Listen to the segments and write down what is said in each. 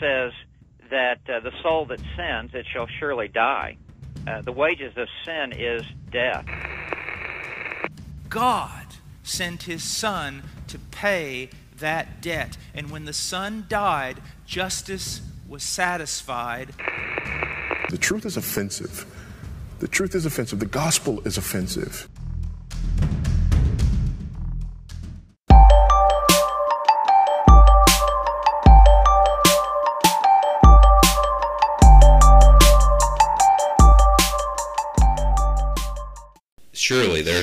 God says that uh, the soul that sins, it shall surely die. Uh, the wages of sin is death. God sent his son to pay that debt. And when the son died, justice was satisfied. The truth is offensive. The truth is offensive. The gospel is offensive.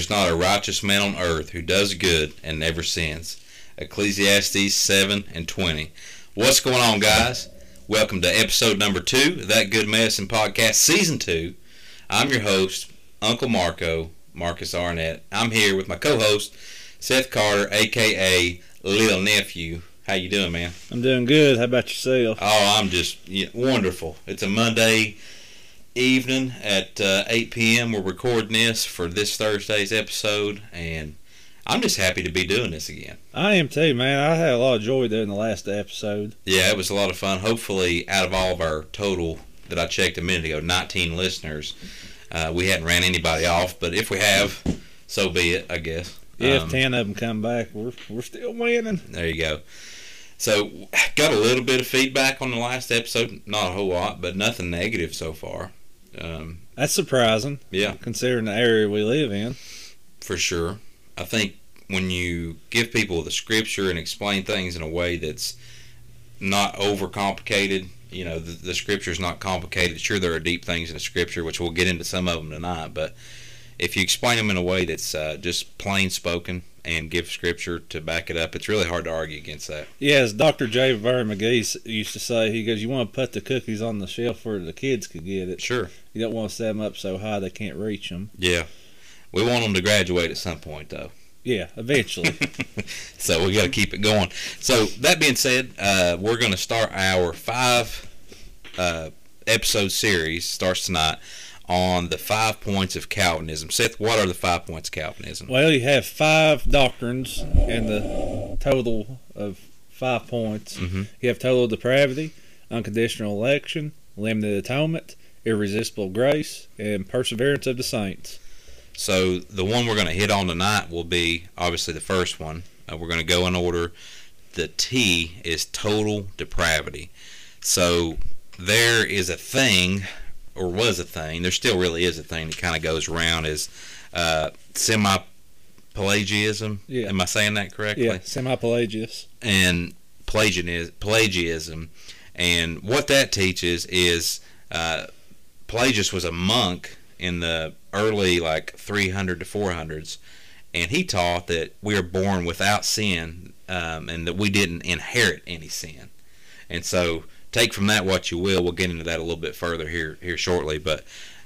Is not a righteous man on earth who does good and never sins. Ecclesiastes 7 and 20. What's going on, guys? Welcome to episode number two of That Good Medicine Podcast, Season 2. I'm your host, Uncle Marco, Marcus Arnett. I'm here with my co-host, Seth Carter, aka Little Nephew. How you doing, man? I'm doing good. How about yourself? Oh, I'm just yeah, wonderful. It's a Monday evening at uh, 8 p.m. We're recording this for this Thursday's episode, and I'm just happy to be doing this again. I am too, man. I had a lot of joy doing the last episode. Yeah, it was a lot of fun. Hopefully, out of all of our total that I checked a minute ago, 19 listeners, uh, we hadn't ran anybody off. But if we have, so be it, I guess. Yeah, Um, if ten of them come back, we're we're still winning. There you go. So, got a little bit of feedback on the last episode. Not a whole lot, but nothing negative so far. Um, That's surprising, yeah, considering the area we live in. for sure. I think when you give people the scripture and explain things in a way that's not overcomplicated, you know, the, the scripture is not complicated. Sure, there are deep things in the scripture, which we'll get into some of them tonight, but if you explain them in a way that's uh, just plain spoken and give scripture to back it up, it's really hard to argue against that. Yeah, as Dr. J. Vernon McGee used to say, he goes, "You want to put the cookies on the shelf where the kids could get it. Sure. You don't want to set them up so high they can't reach them. Yeah. We want them to graduate at some point, though. Yeah, eventually. so we got to keep it going. So that being said, uh, we're going to start our five uh, episode series. Starts tonight on the five points of Calvinism. Seth, what are the five points of Calvinism? well, you have five doctrines and the total of five points. Mhm. You have total depravity, unconditional election, limited atonement, irresistible grace, and perseverance of the saints. So the one we're going to hit on tonight will be obviously the first one. Uh, we're going to go in order. The T is total depravity. So there is a thing, or was a thing. There still really is a thing that kind of goes around as uh, semi Pelagianism. Yeah. Am I saying that correctly? Yeah, semi-Pelagius. and Pelagianism, Pelagianism, and what that teaches is uh, Pelagius was a monk in the early like 300 to 400s, and he taught that we are born without sin, um, and that we didn't inherit any sin, and so take from that what you will. We'll get into that a little bit further here here shortly, but.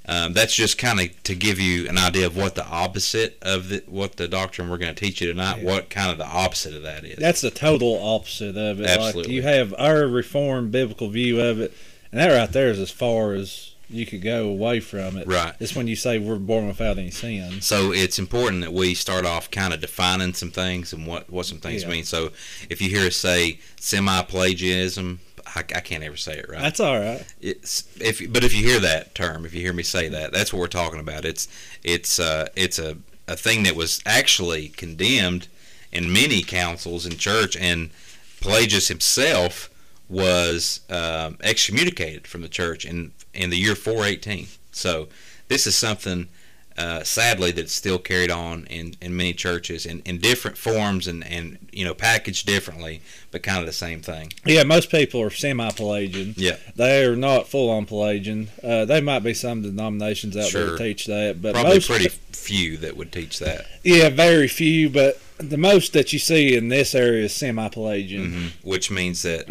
Um, that's just kind of to give you an idea of what the opposite of the, what the doctrine we're going to teach you tonight. Yeah. What kind of the opposite of that is. That's the total opposite of it. Like Absolutely. you have our reformed biblical view of it, and that right there is as far as you could go away from it. Right. It's when you say we're born without any sin. So it's important that we start off kind of defining some things and what, what some things Yeah. mean. So if you hear us say semi-pelagianism, I, I can't ever say it right. That's all right. It's if but if you hear that term, if you hear me say that, that's what we're talking about. It's it's uh, it's a, a thing that was actually condemned in many councils in church, and Pelagius himself was um, excommunicated from the church in in the year 418. So this is something. Uh, sadly, that's still carried on in, in many churches in, in different forms and, and you know packaged differently, but kind of the same thing. Yeah, most people are semi-Pelagian. Yeah. They are not full-on Pelagian. Uh, there might be some denominations out there that teach that, but Probably most, pretty few that would teach that. yeah, very few. But the most that you see in this area is semi-Pelagian. hmm which means that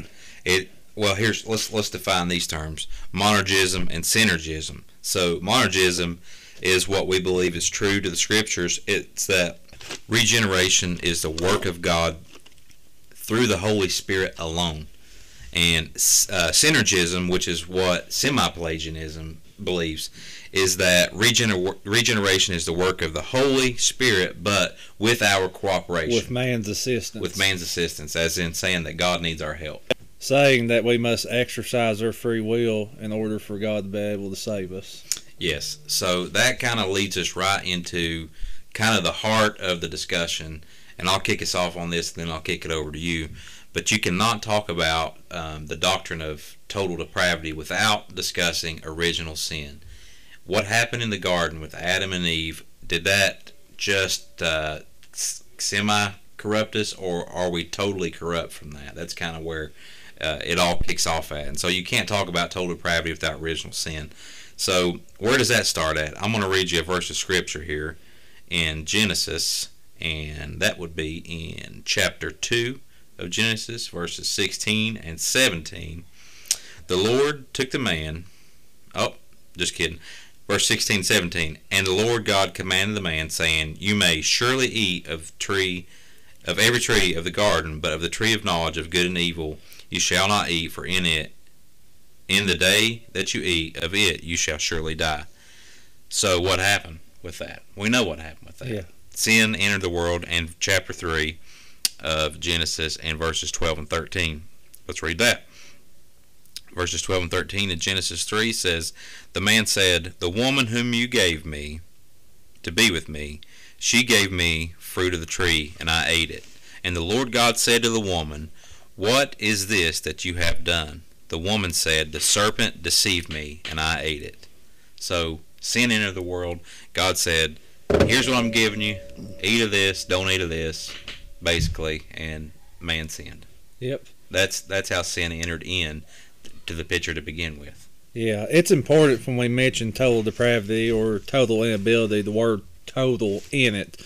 it. Well, here's let's let's define these terms: monergism and synergism. So, monergism is what we believe is true to the scriptures. It's that regeneration is the work of God through the Holy Spirit alone, and uh, synergism, which is what semi-Pelagianism believes, is that regener- regeneration is the work of the Holy Spirit, but with our cooperation with man's assistance. with man's assistance, as in saying that God needs our help. saying that we must exercise our free will in order for God to be able to save us. Yes. So that kind of leads us right into kind of the heart of the discussion. And I'll kick us off on this, then I'll kick it over to you. But you cannot talk about um, the doctrine of total depravity without discussing original sin. What happened in the garden with Adam and Eve? Did that just uh, semi corrupt us, or are we totally corrupt from that? That's kind of where uh, it all kicks off at. And so you can't talk about total depravity without original sin. So where does that start at? I'm going to read you a verse of scripture here in Genesis, and that would be in chapter 2 of Genesis, verses 16 and 17. The Lord took the man, oh, just kidding. Verse 16, 17. And the Lord God commanded the man, saying, You may surely eat of tree of every tree of the garden, but of the tree of knowledge of good and evil you shall not eat, for in it, in the day that you eat of it, you shall surely die. So what happened with that? We know what happened with that. Yeah. Sin entered the world, and chapter three of Genesis and verses twelve and thirteen. Let's read that. Verses 12 and 13 in Genesis 3 says, The man said, The woman whom you gave me to be with me, she gave me fruit of the tree, and I ate it. And the Lord God said to the woman, what is this that you have done? The woman said, The serpent deceived me, and I ate it. So sin entered the world. God said, Here's what I'm giving you. Eat of this, don't eat of this, basically, and man sinned. Yep. That's that's how sin entered in to the picture to begin with. Yeah, it's important when we mention total depravity or total inability, the word total in it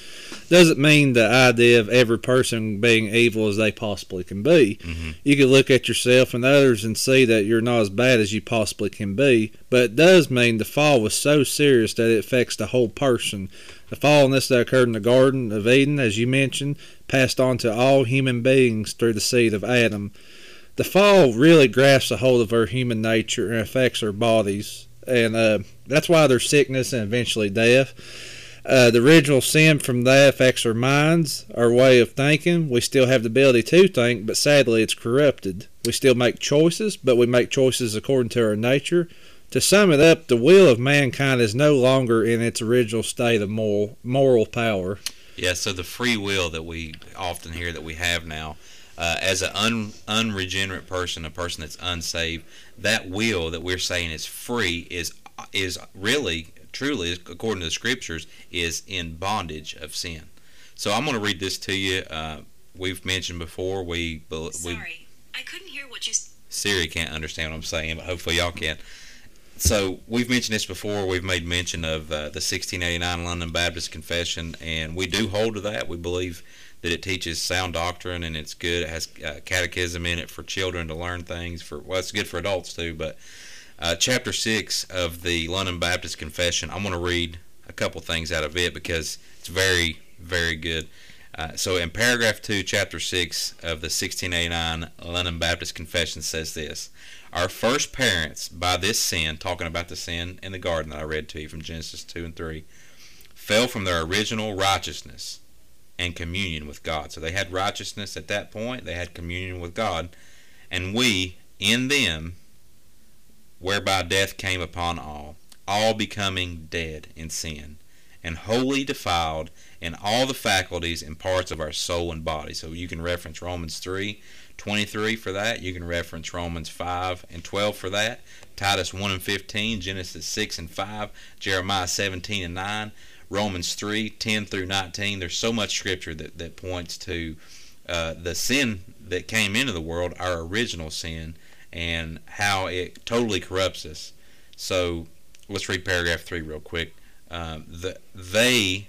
doesn't mean the idea of every person being evil as they possibly can be. Mm-hmm. You can look at yourself and others and see that you're not as bad as you possibly can be, but it does mean the fall was so serious that it affects the whole person. The fallenness that occurred in the Garden of Eden, as you mentioned, passed on to all human beings through the seed of Adam. The fall really grasps a hold of our human nature and affects our bodies, and uh, that's why there's sickness and eventually death uh, the original sin from that affects our minds, our way of thinking. We still have the ability to think, but sadly it's corrupted. We still make choices, but we make choices according to our nature. To sum it up, the will of mankind is no longer in its original state of moral, moral power. Yeah, so the free will that we often hear that we have now, uh, as an un, unregenerate person, a person that's unsaved, that will that we're saying is free is is really truly, according to the scriptures, is in bondage of sin. So I'm going to read this to you. Uh, we've mentioned before we. we Sorry, I couldn't hear what you. Siri can't understand what I'm saying, but hopefully y'all can. So we've mentioned this before. We've made mention of uh, the 1689 London Baptist Confession, and we do hold to that. We believe that it teaches sound doctrine and it's good. It has uh, catechism in it for children to learn things. For well, it's good for adults too, but uh, chapter 6 of the London Baptist Confession. I'm going to read a couple things out of it because it's very, very good. Uh, so, in paragraph 2, chapter 6 of the 1689 London Baptist Confession says this Our first parents, by this sin, talking about the sin in the garden that I read to you from Genesis 2 and 3, fell from their original righteousness and communion with God. So, they had righteousness at that point, they had communion with God, and we, in them, whereby death came upon all, all becoming dead in sin, and wholly defiled in all the faculties and parts of our soul and body. So you can reference Romans 3 23 for that. You can reference Romans 5 and 12 for that. Titus 1 and 15, Genesis 6 and 5, Jeremiah 17 and 9, Romans 3 10 through 19. There's so much scripture that, that points to uh, the sin that came into the world, our original sin, and how it totally corrupts us. So let's read paragraph three real quick. Um, the, they,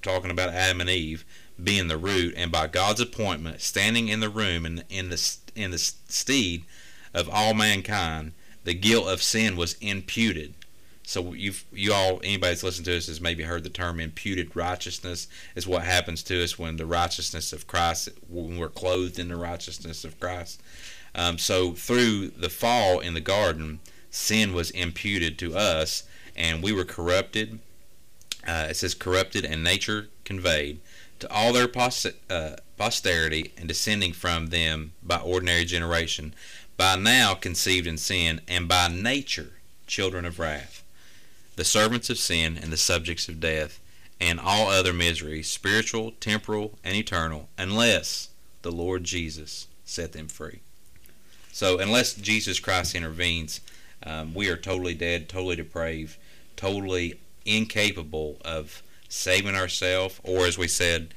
talking about Adam and Eve, being the root, and by God's appointment, standing in the room and in the in the steed of all mankind, the guilt of sin was imputed. So you've you all anybody that's listened to us has maybe heard the term imputed righteousness is what happens to us when the righteousness of Christ when we're clothed in the righteousness of Christ. Um, so through the fall in the garden, sin was imputed to us, and we were corrupted. Uh, it says corrupted and nature conveyed to all their pos- uh, posterity and descending from them by ordinary generation. by now conceived in sin, and by nature children of wrath, the servants of sin and the subjects of death, and all other miseries, spiritual, temporal, and eternal, unless the Lord Jesus set them free. So, unless Jesus Christ intervenes, um, we are totally dead, totally depraved, totally incapable of saving ourselves, or as we said,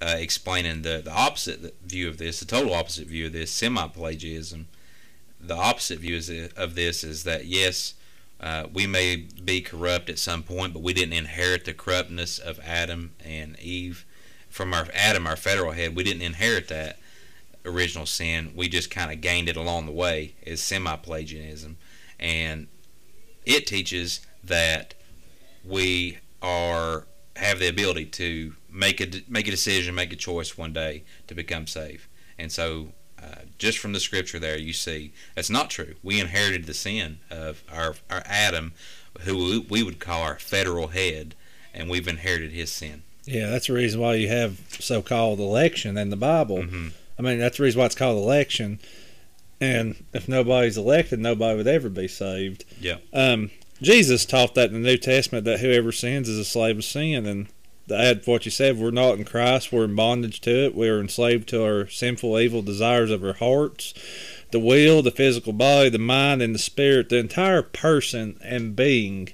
uh, explaining the, the opposite view of this, the total opposite view of this, semi Pelagianism. The opposite view is, of this is that, yes, uh, we may be corrupt at some point, but we didn't inherit the corruptness of Adam and Eve from our Adam, our federal head. We didn't inherit that original sin. We just kind of gained it along the way. Is semi-Pelagianism, and it teaches that we are have the ability to make a make a decision, make a choice one day to become saved. And so, uh, just from the scripture there, you see that's not true. We inherited the sin of our our Adam, who we would call our federal head, and we've inherited his sin. Yeah, that's the reason why you have so-called election in the Bible. Mm-hmm. I mean, that's the reason why it's called election. And if nobody's elected, nobody would ever be saved. Yeah. Um, Jesus taught that in the New Testament that whoever sins is a slave of sin, and to add what you said, we're not in Christ. We're in bondage to it. We're enslaved to our sinful, evil desires of our hearts, the will, the physical body, the mind, and the spirit. The entire person and being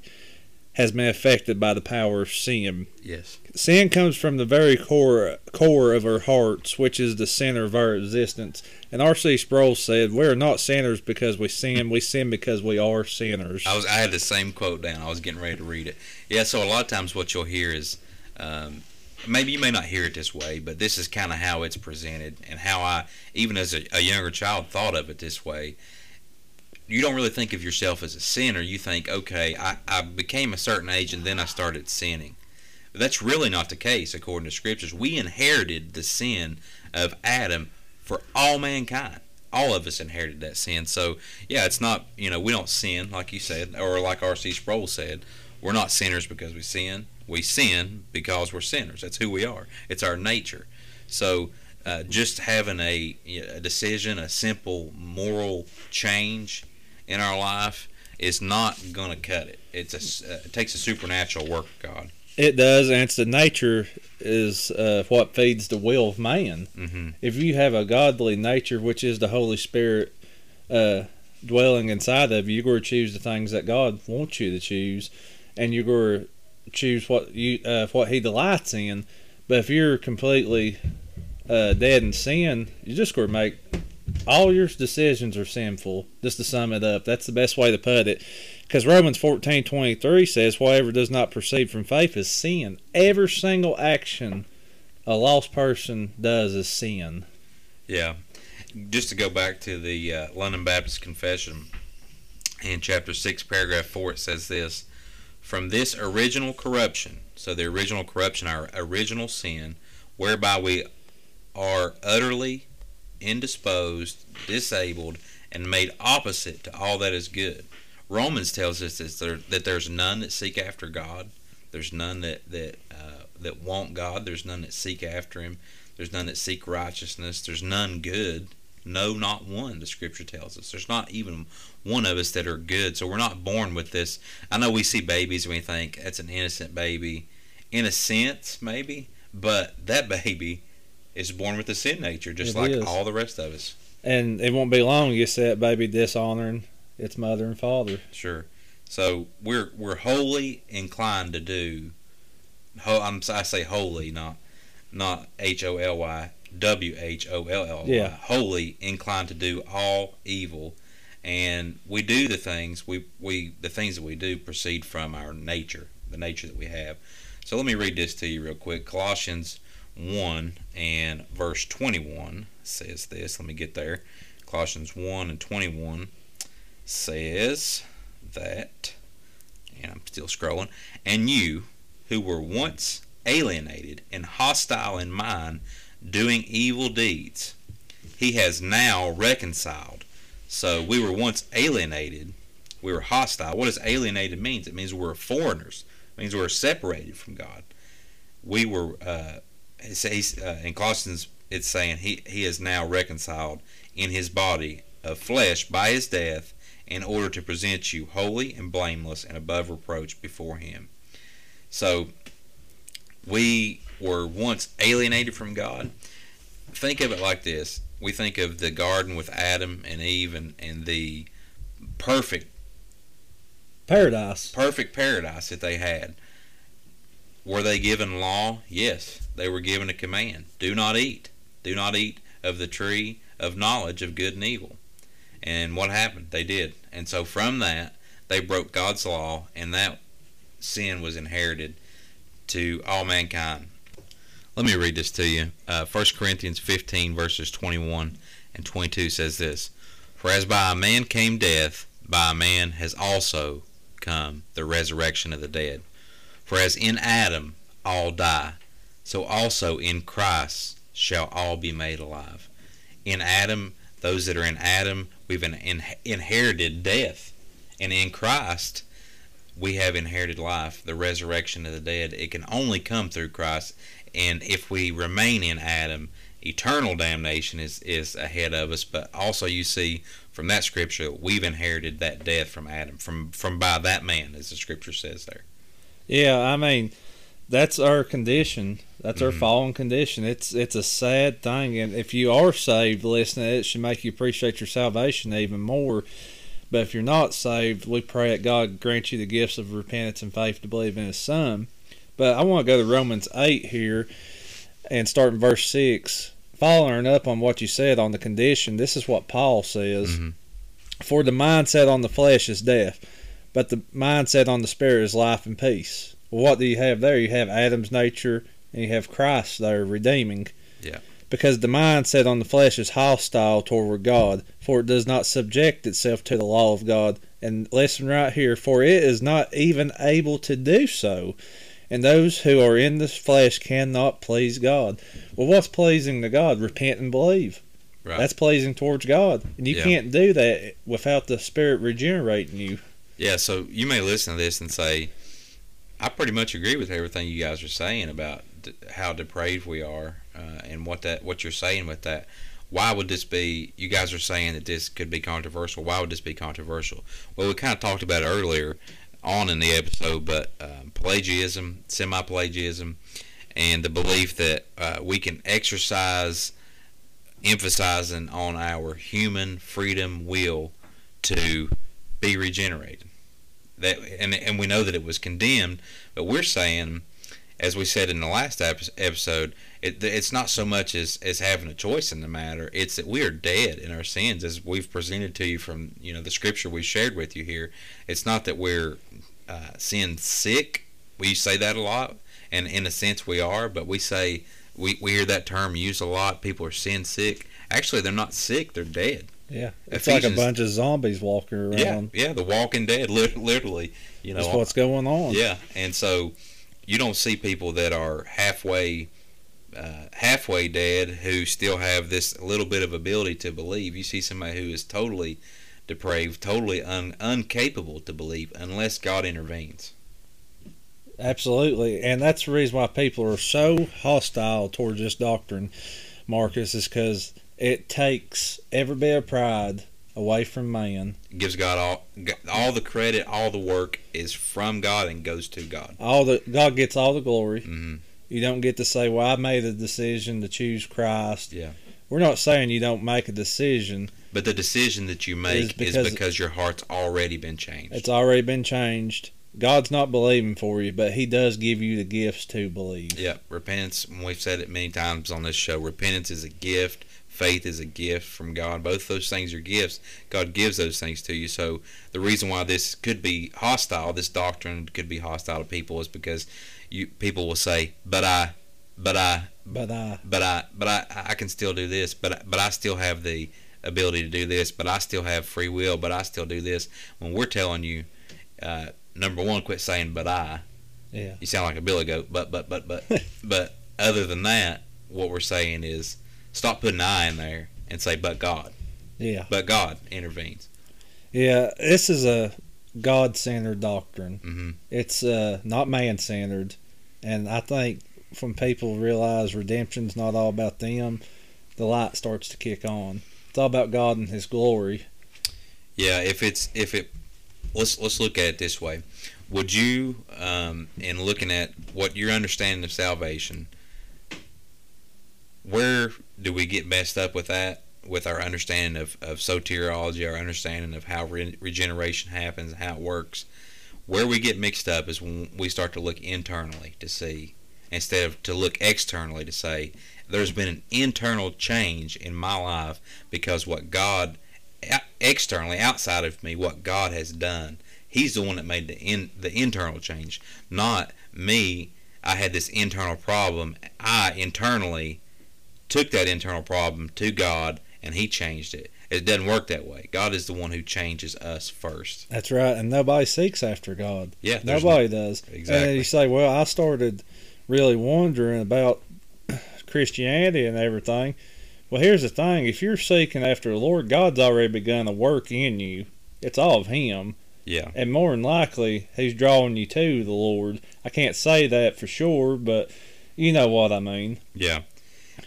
has been affected by the power of sin. Yes. Sin comes from the very core core of our hearts, which is the center of our existence. And R.C. Sproul said, "We are not sinners because we sin; we sin because we are sinners." I was I had the same quote down. I was getting ready to read it. Yeah. So a lot of times, what you'll hear is, um, maybe you may not hear it this way, but this is kind of how it's presented and how I, even as a, a younger child, thought of it this way you don't really think of yourself as a sinner. You think, okay, I, I became a certain age and then I started sinning. That's really not the case according to scriptures. We inherited the sin of Adam for all mankind. All of us inherited that sin. So, yeah, it's not, you know, we don't sin, like you said, or like R.C. Sproul said. We're not sinners because we sin. We sin because we're sinners. That's who we are, it's our nature. So, uh, just having a, a decision, a simple moral change in our life is not going to cut it. It's a, uh, it takes a supernatural work of God. It does, and it's the nature is uh, what feeds the will of man. Mm-hmm. If you have a godly nature, which is the Holy Spirit uh, dwelling inside of you, you're going to choose the things that God wants you to choose, and you're going to choose what you uh, what He delights in. But if you're completely uh, dead in sin, you're just going to make all your decisions are sinful. Just to sum it up, that's the best way to put it. Because Romans fourteen twenty three says, "Whatever does not proceed from faith is sin." Every single action a lost person does is sin. Yeah. Just to go back to the uh, London Baptist Confession, in chapter 6, paragraph 4, it says this From this original corruption, so the original corruption, our original sin, whereby we are utterly indisposed, disabled, and made opposite to all that is good. Romans tells us that, there, that there's none that seek after God. There's none that that uh, that want God. There's none that seek after Him. There's none that seek righteousness. There's none good. No, not one. The Scripture tells us. There's not even one of us that are good. So we're not born with this. I know we see babies and we think that's an innocent baby, in a sense maybe, but that baby is born with a sin nature, just It like is. all the rest of us. And it won't be long you see that baby dishonoring its mother and father. Sure. So we're we're wholly inclined to do. Ho, I'm, I say wholly, not not H O L Y W H O L L Y. Yeah. Wholly inclined to do all evil, and we do the things we we the things that we do proceed from our nature, the nature that we have. So let me read this to you real quick. Colossians one and verse twenty one says this. Let me get there. Colossians one and twenty one says that, and I'm still scrolling, and you who were once alienated and hostile in mind, doing evil deeds, he has now reconciled. So we were once alienated, we were hostile. What does alienated means? It means we're foreigners. It means we're separated from God. We were, uh, it says, uh, in Colossians, it's saying he, he is now reconciled in his body of flesh by his death in order to present you holy and blameless and above reproach before him. So we were once alienated from God. Think of it like this. We think of the garden with Adam and Eve and, and the perfect Paradise. perfect paradise that they had. Were they given law? Yes, they were given a command. Do not eat. Do not eat of the tree of knowledge of good and evil. And what happened? They did. And so from that, they broke God's law, and that sin was inherited to all mankind. Let me read this to you. Uh, 1 Corinthians 15, verses 21 and 22 says this For as by a man came death, by a man has also come the resurrection of the dead. For as in Adam all die, so also in Christ shall all be made alive. In Adam, those that are in Adam, we've in, in, inherited death. And in Christ, we have inherited life, the resurrection of the dead. It can only come through Christ. And if we remain in Adam, eternal damnation is, is ahead of us. But also, you see from that scripture, we've inherited that death from Adam, from, from by that man, as the scripture says there. Yeah, I mean, that's our condition. That's our Mhm. fallen condition. It's it's a sad thing, and if you are saved, listening, it should make you appreciate your salvation even more. But if you're not saved, we pray that God grant you the gifts of repentance and faith to believe in His Son. But I want to go to Romans eight here, and start in verse six. Following up on what you said on the condition, this is what Paul says. Mhm. For the mindset on the flesh is death, but the mindset on the spirit is life and peace. Well, what do you have there? You have Adam's nature and you have Christ there redeeming. Yeah. Because the mindset on the flesh is hostile toward God, for it does not subject itself to the law of God. And listen right here, for it is not even able to do so. And those who are in the flesh cannot please God. Well, what's pleasing to God? Repent and believe. Right. That's pleasing towards God. And you Yeah. can't do that without the Spirit regenerating you. Yeah, so you may listen to this and say, I pretty much agree with everything you guys are saying about d- how depraved we are uh, and what that what you're saying with that. Why would this be? You guys are saying that this could be controversial. Why would this be controversial? Well, we kind of talked about it earlier on in the episode, but um, Pelagianism, semi-Pelagianism, and the belief that uh, we can exercise, emphasizing on our human freedom will to be regenerated. That and and we know that it was condemned, but we're saying, as we said in the last episode, it, it's not so much as as having a choice in the matter. It's that we are dead in our sins, as we've presented to you from you know the scripture we shared with you here. It's not that we're uh, sin sick. We say that a lot, and in a sense we are, but we say we, we hear that term used a lot. People are sin sick. Actually, they're not sick; they're dead. Yeah. It's like a bunch of zombies walking around. Yeah, yeah, the Walking Dead, literally. You know, That's what's going on. yeah, and so you don't see people that are halfway, uh, halfway dead who still have this little bit of ability to believe. You see somebody who is totally depraved, totally un- incapable to believe unless God intervenes. Absolutely. And that's the reason why people are so hostile towards this doctrine, Marcus, is because it takes every bit of pride away from man. Gives God all all the credit, all the work is from God and goes to God. All the God gets all the glory. hmm You don't get to say, "Well, I made a decision to choose Christ." Yeah. We're not saying you don't make a decision. But the decision that you make is because- because, your heart's already been changed. It's already been changed. God's not believing for you, but He does give you the gifts to believe. Yeah, repentance, we've said it many times on this show, repentance is a gift, faith is a gift from God. Both those things are gifts. God gives those things to you. So the reason why this could be hostile, this doctrine could be hostile to people is because you people will say, "But I, but I, But I, but I, but I, I can still do this, but I- but I still have the ability to do this, but I still have free will, but I still do this." When we're telling you, uh, number one, quit saying "but I." yeah, You sound like a billy goat, but but but but but other than that, what we're saying is stop putting I in there and say but God. yeah, But God intervenes. yeah. This is a God-centered doctrine. hmm It's uh, not man-centered, and I think when people realize redemption's not all about them, the light starts to kick on. It's all about God and His glory. Yeah, if it's if it let's let's look at it this way. Would you, um, in looking at what your understanding of salvation, where do we get messed up with that? With our understanding of, of soteriology, our understanding of how re- regeneration happens, how it works, where we get mixed up is when we start to look internally to see, instead of to look externally to say, there's been an internal change in my life because what God externally outside of me what God has done. He's the one that made the in, the internal change, not me. I had this internal problem. I internally took that internal problem to God and he changed it. It doesn't work that way. God is the one who changes us first. That's right, and nobody seeks after God. Yeah, Nobody does. Exactly. And you say, well, I started really wondering about Christianity and everything. Well, here's the thing: if you're seeking after the Lord, God's already begun a work in you. It's all of Him, Yeah. and more than likely, He's drawing you to the Lord. I can't say that for sure, but you know what I mean. Yeah.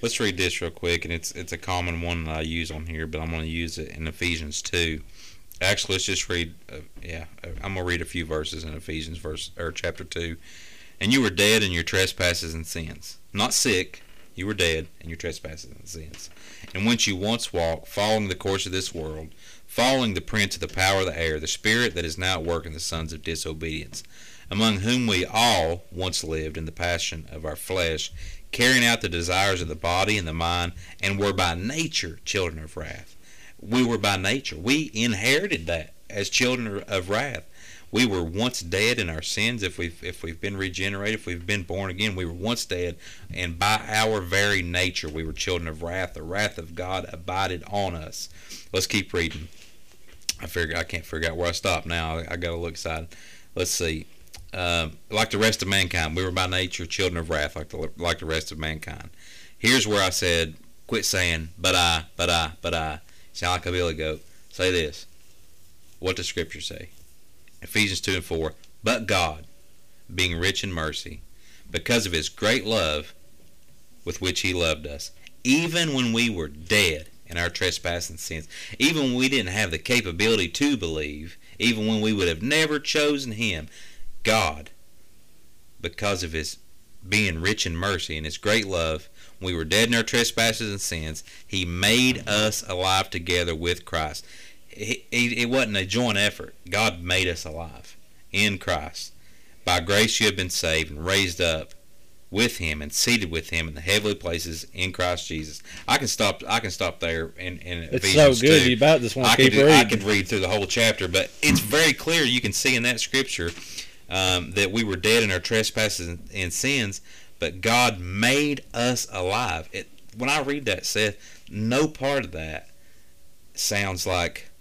Let's read this real quick, and it's it's a common one that I use on here, but I'm going to use it in Ephesians two. Actually, let's just read. Uh, yeah, I'm going to read a few verses in Ephesians verse or chapter two. And you were dead in your trespasses and sins, not sick. You were dead in your trespasses and sins, and which you once walked, following the course of this world, following the prince of the power of the air, the spirit that is now at work in the sons of disobedience, among whom we all once lived in the passion of our flesh, carrying out the desires of the body and the mind, and were by nature children of wrath. We were by nature. We inherited that as children of wrath. We were once dead in our sins if we've if we've been regenerated, if we've been born again, we were once dead, and by our very nature we were children of wrath. The wrath of God abided on us. Let's keep reading. I figure I can't figure out where I stopped now. I, I got to look excited. Let's see. Um, like the rest of mankind, we were by nature children of wrath, like the like the rest of mankind. Here's where I said, quit saying, but I, but I, but I. Sound like a billy goat. Say this. What does Scripture say? Ephesians 2 and 4. But God, being rich in mercy, because of his great love with which he loved us, even when we were dead in our trespasses and sins, even when we didn't have the capability to believe, even when we would have never chosen him, God, because of his being rich in mercy and his great love, when we were dead in our trespasses and sins, he made us alive together with Christ. It, it, it wasn't a joint effort. God made us alive in Christ. By grace you have been saved and raised up with him and seated with him in the heavenly places in Christ Jesus. I can stop I can stop there in It's Ephesians so good. 2. You about just want I keep could, reading. I could read through the whole chapter, but it's very clear. You can see in that scripture um, that we were dead in our trespasses and, and sins, but God made us alive. It, when I read that, Seth, no part of that sounds like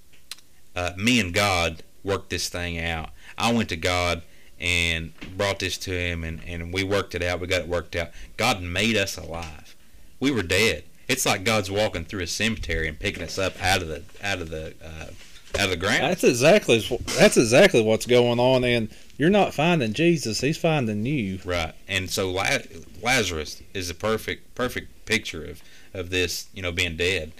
uh, me and God worked this thing out. I went to God and brought this to Him, and, and we worked it out. We got it worked out. God made us alive. We were dead. It's like God's walking through a cemetery and picking us up out of the out of the uh, out of the ground. That's exactly that's exactly what's going on, and you're not finding Jesus; He's finding you. Right, and so Lazarus is a perfect perfect picture of of this. You know, being dead.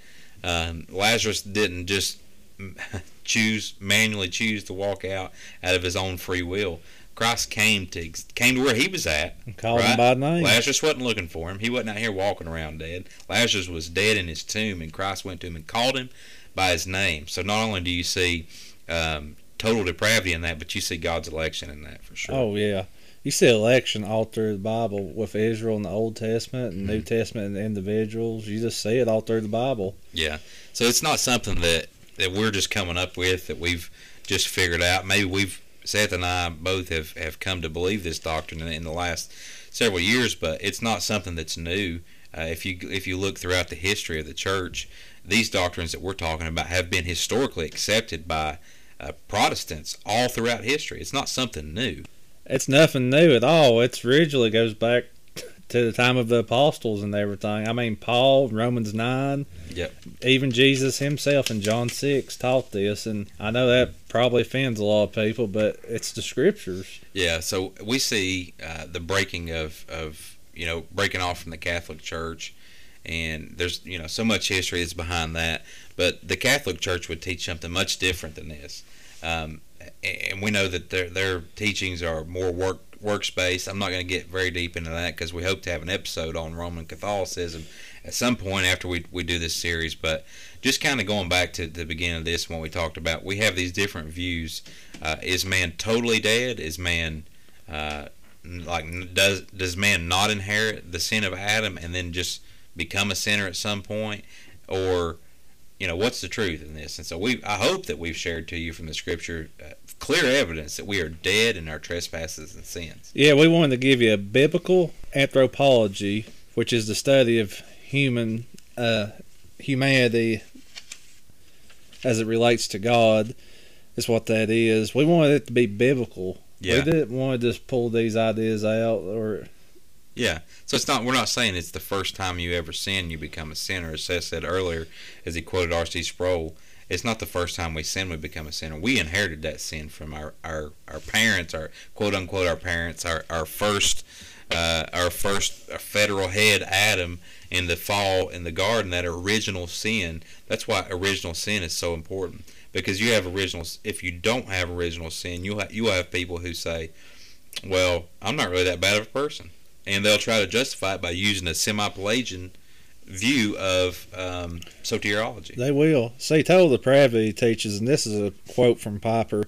Um, Lazarus didn't just choose manually choose to walk out out of his own free will. Christ came to came to where he was at. And called him by name. Lazarus wasn't looking for him. He wasn't out here walking around dead. Lazarus was dead in his tomb, and Christ went to him and called him by his name. So not only do you see um, total depravity in that, but you see God's election in that for sure. Oh yeah, you see election all through the Bible with Israel in the Old Testament and Mm-hmm. New Testament and individuals. You just see it all through the Bible. Yeah. So it's not something that that we're just coming up with that we've just figured out. Maybe we've Seth and I both have have come to believe this doctrine in, in the last several years, but it's not something that's new. Uh, if you if you look throughout the history of the church, these doctrines that we're talking about have been historically accepted by uh, Protestants all throughout history. It's not something new. It's nothing new at all. It's originally goes back to the time of the apostles and everything. I mean, Paul, Romans nine. Yep. Even Jesus himself in John six taught this, and I know that probably offends a lot of people, but it's the scriptures. Yeah, so we see uh, the breaking of, of you know breaking off from the Catholic Church, and there's you know so much history that's behind that. But the Catholic Church would teach something much different than this, um, and we know that their their teachings are more work works-based. I'm not going to get very deep into that because we hope to have an episode on Roman Catholicism at some point after we, we do this series. But just kind of going back to the beginning of this, when we talked about, we have these different views. Uh, is man totally dead? Is man uh, like does does man not inherit the sin of Adam and then just become a sinner at some point, or you know what's the truth in this? And so we I hope that we've shared to you from the Scripture uh, clear evidence that we are dead in our trespasses and sins. Yeah, we wanted to give you a biblical anthropology, which is the study of human uh, humanity as it relates to God. Is what that is. We wanted it to be biblical. Yeah. We didn't want to just pull these ideas out or Yeah. So it's not we're not saying it's the first time you ever sin you become a sinner. As Seth said earlier, as he quoted R.C. Sproul, it's not the first time we sin we become a sinner. We inherited that sin from our, our, our parents, our quote unquote our parents, our, our first uh, our first federal head Adam in the fall in the garden, that original sin. That's why original sin is so important because you have original. If you don't have original sin, you you have people who say, "Well, I'm not really that bad of a person," and they'll try to justify it by using a semi-Pelagian view of um, soteriology. They will. See, total depravity teaches, and this is a quote from Piper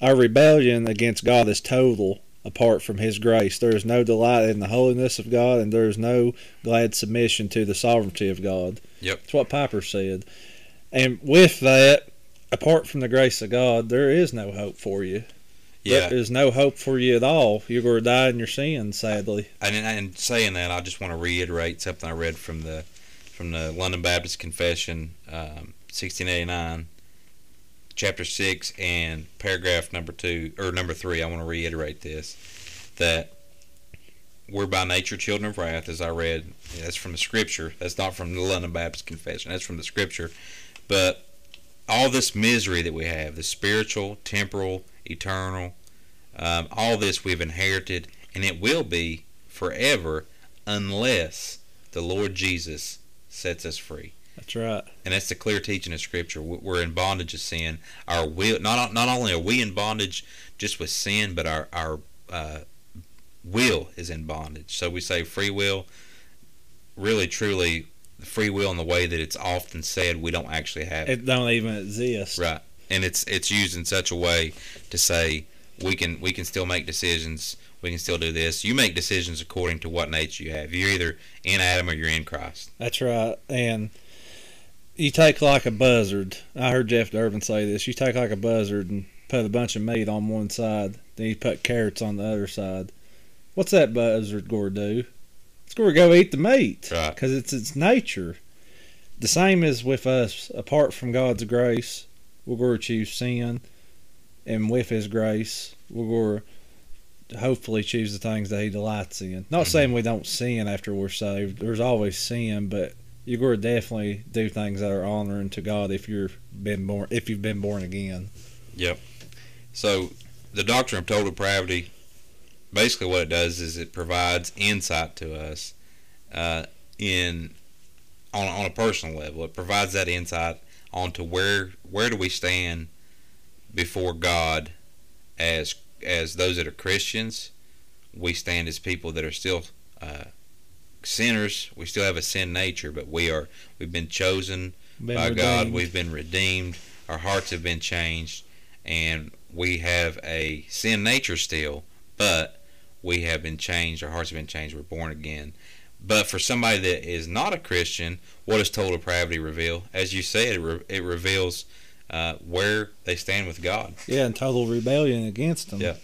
Our rebellion against God is total apart from His grace. There is no delight in the holiness of God, and there is no glad submission to the sovereignty of God. Yep. That's what Piper said. And with that, apart from the grace of God, there is no hope for you. Yeah, There is no hope for you at all. You're going to die in your sins, sadly. and, in, saying that, I just want to reiterate something I read from the from the London Baptist Confession, um, 1689, chapter six, and paragraph number two or number three. I want to reiterate this that we're by nature children of wrath, as I read. That's from the Scripture. That's not from the London Baptist Confession. That's from the Scripture. But all this misery that we have, the spiritual, temporal, eternal, um, all this we've inherited, and it will be forever unless the Lord Jesus sets us free. That's right. And that's the clear teaching of Scripture. We- We're in bondage of sin. Our will, not not only are we in bondage just with sin, but our our uh, will is in bondage. So we say free will. Really, truly, free will in the way that it's often said, we don't actually have it. It don't even exist. Right, and it's it's used in such a way to say we can we can still make decisions. We can still do this. You make decisions according to what nature you have. You're either in Adam or you're in Christ. That's right. And you take like a buzzard. I heard Jeff Durbin say this. You take like a buzzard and put a bunch of meat on one side, then you put carrots on the other side. What's that buzzard going to do? It's going to go eat the meat Right. because it's its nature. The same as with us. Apart from God's grace, we're going to choose sin, and with His grace, we're going to hopefully choose the things that He delights in. Not Mhm. saying we don't sin after we're saved. There's always sin, but you're going to definitely do things that are honoring to God if you're been born if you've been born again. Yep. So the doctrine of total depravity, basically what it does is it provides insight to us uh, in on, on a personal level. It provides that insight onto where where do we stand before God as as those that are Christians. We stand as people that are still uh, sinners. We still have a sin nature, but we are we've been chosen Been by God. We've been redeemed. Our hearts have been changed, and we have a sin nature still, but we have been changed. Our hearts have been changed. We're born again. But for somebody that is not a Christian, what does total depravity reveal? As you said, it, re- it reveals uh, where they stand with God. yeah, and total rebellion against Him. Yeah.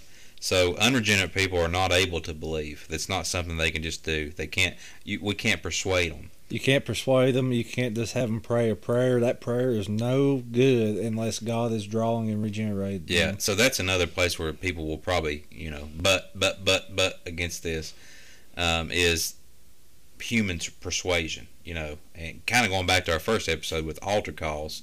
So unregenerate people are not able to believe. That's not something they can just do. They can't. You, we can't persuade them. You can't persuade them. You can't just have them pray a prayer. That prayer is no good unless God is drawing and regenerating. Yeah, them. so that's another place where people will probably, you know, but but but but against this um, is human persuasion, you know, and kind of going back to our first episode with altar calls.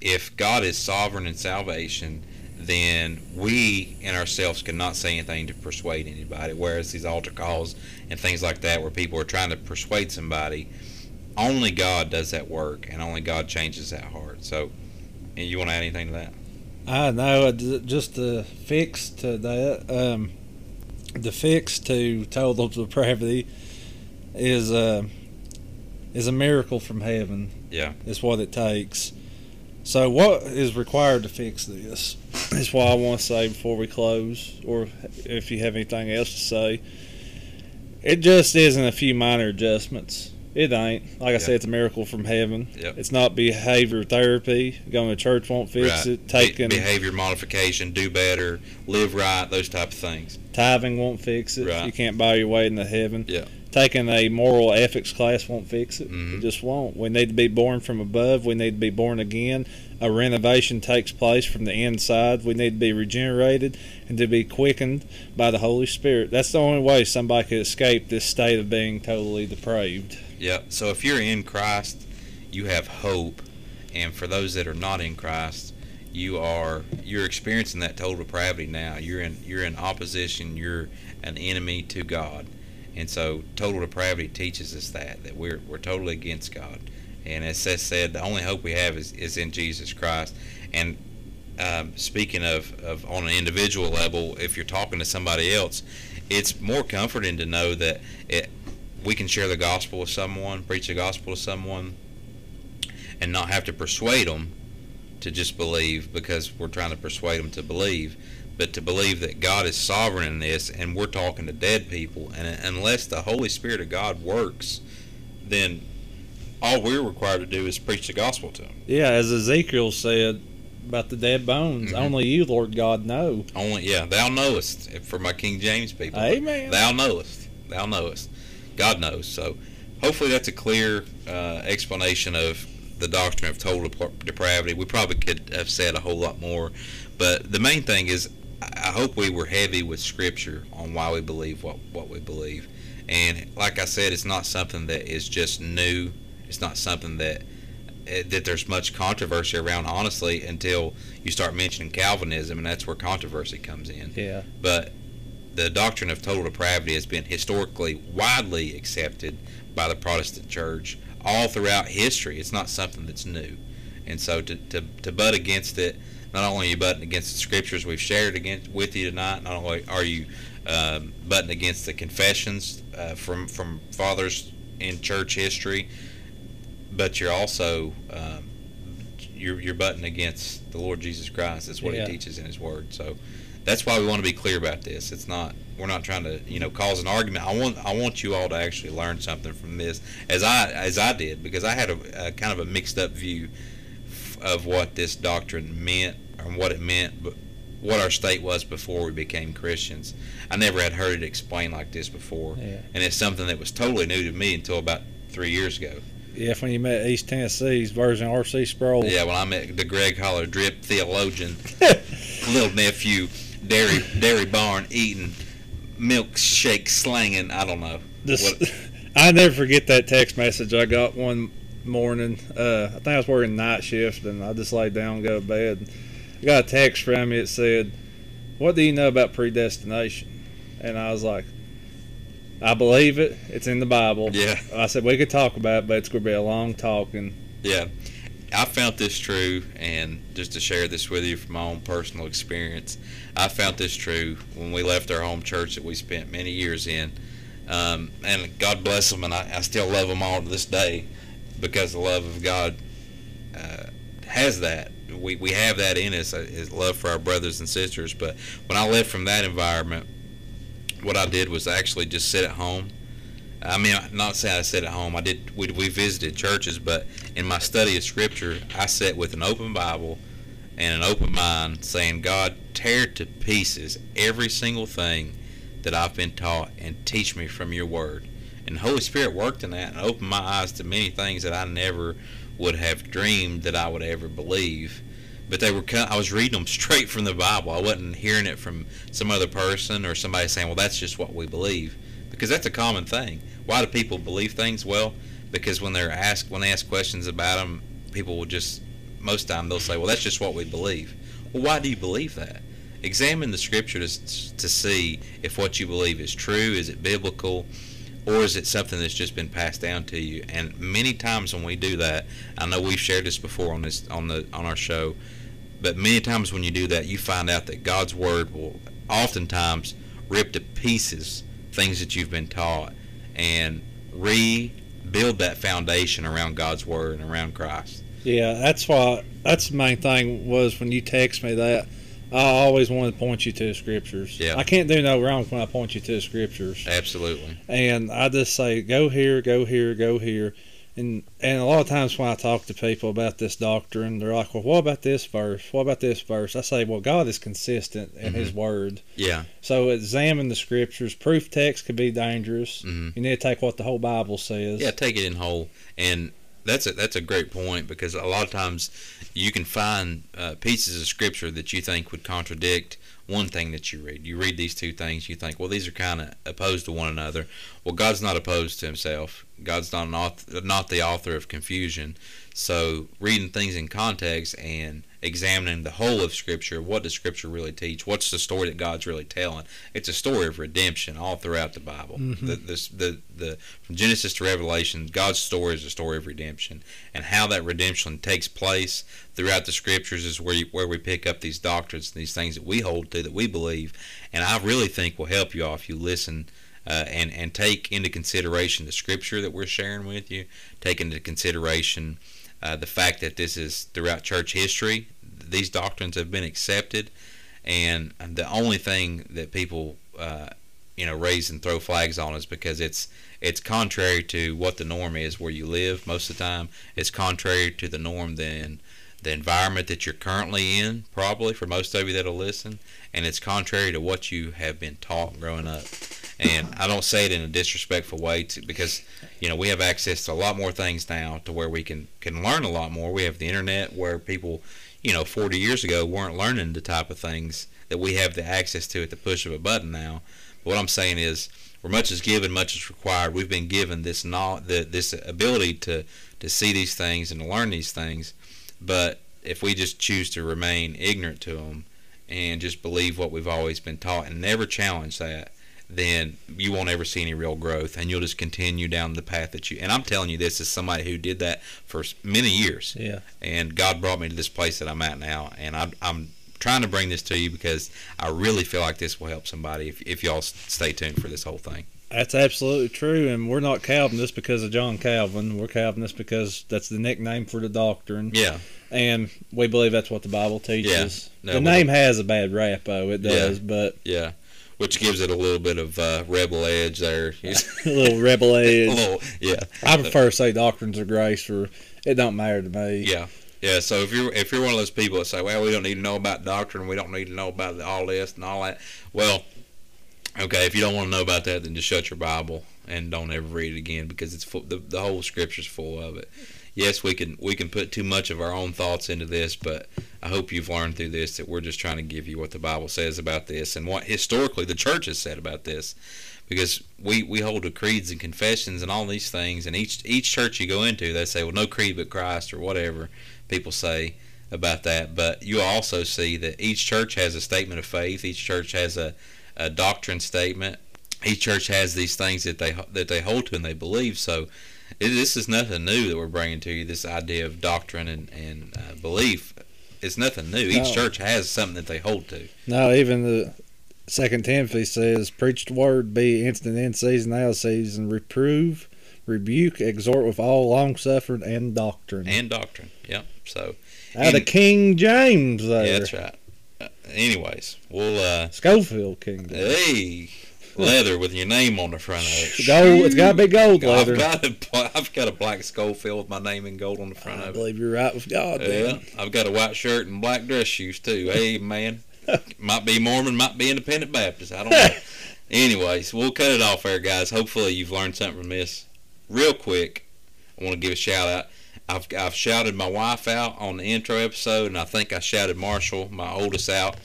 If God is sovereign in salvation, then we in ourselves cannot say anything to persuade anybody. Whereas these altar calls and things like that, where people are trying to persuade somebody, only God does that work, and only God changes that heart. So, and you want to add anything to that? I know. Just the fix to that, um, the fix to total depravity is uh, is a miracle from heaven. Yeah. is what it takes. So, what is required to fix this? Is what I want to say before we close, or if you have anything else to say. It just isn't a few minor adjustments. It ain't. Like I said, it's a miracle from heaven. Yep. It's not behavior therapy. Going to church won't fix Right. it. Be- Taking behavior modification, do better, live right, those type of things. tithing won't fix it. Right. You can't buy your way into heaven. Yeah. Taking a moral ethics class won't fix it. Mhm. It just won't. We need to be born from above. We need to be born again. A renovation takes place from the inside. We need to be regenerated and to be quickened by the Holy Spirit. That's the only way somebody could escape this state of being totally depraved. Yeah. So if you're in Christ, you have hope, and for those that are not in Christ, you are you're experiencing that total depravity now. You're in you're in opposition. You're an enemy to God, and so total depravity teaches us that that we're we're totally against God. And as Seth said, the only hope we have is, is in Jesus Christ. And um, speaking of, of on an individual level, if you're talking to somebody else, it's more comforting to know that it, we can share the gospel with someone, preach the gospel to someone, and not have to persuade them to just believe because we're trying to persuade them to believe, but to believe that God is sovereign in this and we're talking to dead people. And unless the Holy Spirit of God works, then all we're required to do is preach the gospel to them. Yeah, as Ezekiel said about the dead bones, Mhm. only you, Lord God, know. Only, yeah, thou knowest. For my King James people, Amen. Thou knowest. Thou knowest. God knows. So, hopefully, that's a clear uh, explanation of the doctrine of total depravity. We probably could have said a whole lot more, but the main thing is, I hope we were heavy with Scripture on why we believe what what we believe. And like I said, it's not something that is just new. It's not something that eh, that there's much controversy around, honestly, until you start mentioning Calvinism, and that's where controversy comes in Yeah. but the doctrine of total depravity has been historically widely accepted by the Protestant church all throughout history. It's not something that's new. And so to, to, to butt against it, not only are you butting against the scriptures we've shared against with you tonight, not only are you um, butting against the confessions uh, from, from fathers in church history, but you're also um, you're, you're butting against the Lord Jesus Christ. That's what Yeah. he teaches in his word. So that's why we want to be clear about this. It's not we're not trying to you know cause an argument. I want I want you all to actually learn something from this as I as I did because I had a, a kind of a mixed up view of what this doctrine meant and what it meant, but what our state was before we became Christians. I never had heard it explained like this before, Yeah. and it's something that was totally new to me until about three years ago. Yeah, when you met East Tennessee's version of R.C. Sproul. Yeah, when I met the Greg Holler drip theologian, little nephew, dairy dairy barn eating, milkshake slanging. I don't know. This, I never forget that text message I got one morning. Uh, I think I was working night shift, and I just laid down and go to bed. I got a text from you. It said, "What do you know about predestination?" And I was like, "I believe it. It's in the Bible." Yeah, I said we could talk about it, but it's going to be a long talk. And yeah. I found this true, and just to share this with you from my own personal experience, I found this true when we left our home church that we spent many years in. Um, and God bless them, and I, I still love them all to this day because the love of God uh, has that. We, we have that in us, uh, is love for our brothers and sisters. But when I left from that environment, what I did was actually just sit at home. I mean, not say I sat at home. I did. We, we visited churches, but in my study of Scripture, I sat with an open Bible and an open mind, saying, "God, tear to pieces every single thing that I've been taught, and teach me from Your Word." And the Holy Spirit worked in that and opened my eyes to many things that I never would have dreamed that I would ever believe. But they were I was reading them straight from the Bible. I wasn't hearing it from some other person or somebody saying, "Well, that's just what we believe," because that's a common thing. Why do people believe things? Well, because when they're asked when they ask questions about them, people will just most time they'll say, "Well, that's just what we believe." Well, why do you believe that? Examine the scripture to, to see if what you believe is true. Is it biblical? Or is it something that's just been passed down to you? And many times when we do that, I know we've shared this before on this on the on our show, but many times when you do that, you find out that God's word will oftentimes rip to pieces things that you've been taught and rebuild that foundation around God's word and around Christ. Yeah, that's why. That's the main thing was when you text me that. I always want to point you to the scriptures. Yeah. I can't do no wrong when I point you to the scriptures. Absolutely. and I just say go here, go here, go here, and and a lot of times when I talk to people about this doctrine, they're like, well, what about this verse? What about this verse? I say, well, God is consistent in His Word, Yeah. so examine the scriptures. Proof text could be dangerous. Mhm. You need to take what the whole Bible says. Yeah, take it in whole, and that's a that's a great point because a lot of times you can find uh, pieces of scripture that you think would contradict one thing that you read. You read these two things, you think, well, these are kind of opposed to one another. Well, God's not opposed to Himself. God's not not the author of confusion. So reading things in context and examining the whole of Scripture, what does Scripture really teach? What's the story that God's really telling? It's a story of redemption all throughout the Bible. The, this, the the from Genesis to Revelation, God's story is a story of redemption, and how that redemption takes place throughout the Scriptures is where you, where we pick up these doctrines, these things that we hold to, that we believe, and I really think will help you all if you listen. Uh, and and take into consideration the scripture that we're sharing with you. Take into consideration uh, the fact that this is throughout church history. These doctrines have been accepted, and the only thing that people, uh, you know, raise and throw flags on is because it's it's contrary to what the norm is where you live most of the time. It's contrary to the norm then the environment that you're currently in, probably for most of you that'll listen, and it's contrary to what you have been taught growing up. And I don't say it in a disrespectful way, to, because you know we have access to a lot more things now, to where we can can learn a lot more. We have the internet, where people, you know, 40 years ago weren't learning the type of things that we have the access to at the push of a button now. But what I'm saying is, where much is given, much is required. We've been given this no, the, this ability to to see these things and to learn these things, but if we just choose to remain ignorant to them and just believe what we've always been taught and never challenge that, then you won't ever see any real growth, and you'll just continue down the path that you. And I'm telling you this as somebody who did that for many years, Yeah. and God brought me to this place that I'm at now, and I, I'm trying to bring this to you because I really feel like this will help somebody if, if y'all stay tuned for this whole thing. That's absolutely true, and we're not Calvinists because of John Calvin. We're Calvinists because that's the nickname for the doctrine, Yeah, and we believe that's what the Bible teaches. No, the name has a bad rap, though it Yeah. does, but yeah, which gives it a little bit of uh, rebel edge there. a little rebel a edge. little, yeah. I prefer to say doctrines of grace, or it don't matter to me. Yeah, yeah. So if you're if you're one of those people that say, "Well, we don't need to know about doctrine, we don't need to know about all this and all that," well, okay. If you don't want to know about that, then just shut your Bible and don't ever read it again because it's full, the the whole Scripture's full of it. Yes, we can we can put too much of our own thoughts into this, but I hope you've learned through this that we're just trying to give you what the Bible says about this and what historically the church has said about this. Because we, we hold to creeds and confessions and all these things and each each church you go into they say well no creed but Christ or whatever people say about that. But you also see that each church has a statement of faith. Each church has a, a doctrine statement. Each church has these things that they that they hold to and they believe. So it, this is nothing new that we're bringing to you this idea of doctrine and, and uh, belief it's nothing new each No. church has something that they hold to No, even the Second Timothy says, "Preach the word, be instant in season, out of season, reprove, rebuke, exhort with all long suffering and doctrine." and doctrine yep so Out of King James, there. Yeah, that's right. Uh, anyways, we'll uh, Scofield King James. hey leather with your name on the front of it. Gold. It's got to be gold I've leather. got a I've got a black Scofield with my name in gold on the front I of it. believe you're right with God. Yeah, then. I've got a white shirt and black dress shoes too. Hey man, might be Mormon, might be Independent Baptist. I don't know. Anyways, we'll cut it off there, guys. Hopefully you've learned something from this. Real quick, I want to give a shout out. I've I've shouted my wife out on the intro episode, and I think I shouted Marshall, my oldest, out.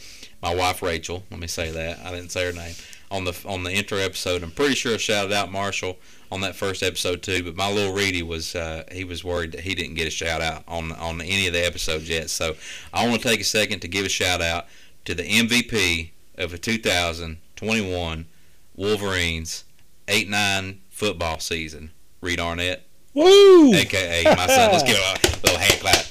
My wife Rachel. Let me say that. I didn't say her name on the on the intro episode. I'm pretty sure I shouted out Marshall on that first episode too. But my little Reedy was uh, he was worried that he didn't get a shout out on on any of the episodes yet. So I want to take a second to give a shout out to the MVP of the 2021 Wolverines 8-9 football season. Reed Arnett, Woo! aka my son. Let's give him a little hand clap.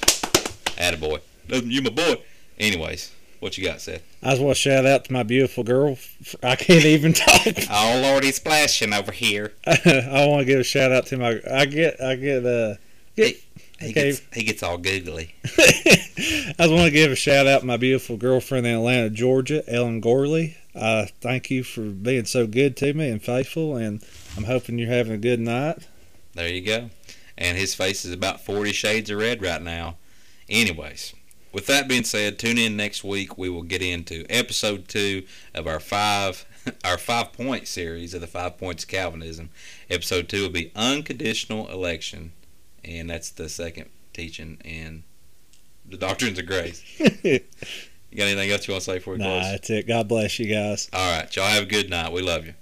Attaboy. You my boy. Anyways, what you got, Seth? I just want to shout out to my beautiful girl. I can't even talk. Oh Lord, he's splashing over here. I want to give a shout out to my. I get. I get. Uh. Get, He Okay. gets he gets all googly. I just want to give a shout out to my beautiful girlfriend in Atlanta, Georgia, Ellen Gorley. Uh, thank you for being so good to me and faithful, and I'm hoping you're having a good night. There you go. And his face is about 40 shades of red right now. Anyways, with that being said, tune in next week. We will get into episode two of our five our five point series of the five points of Calvinism. Episode two will be unconditional election, and that's the second teaching in the doctrines of grace. You got anything else you want to say before we Nah, close? that's it. God bless you guys. All right, y'all have a good night. We love you.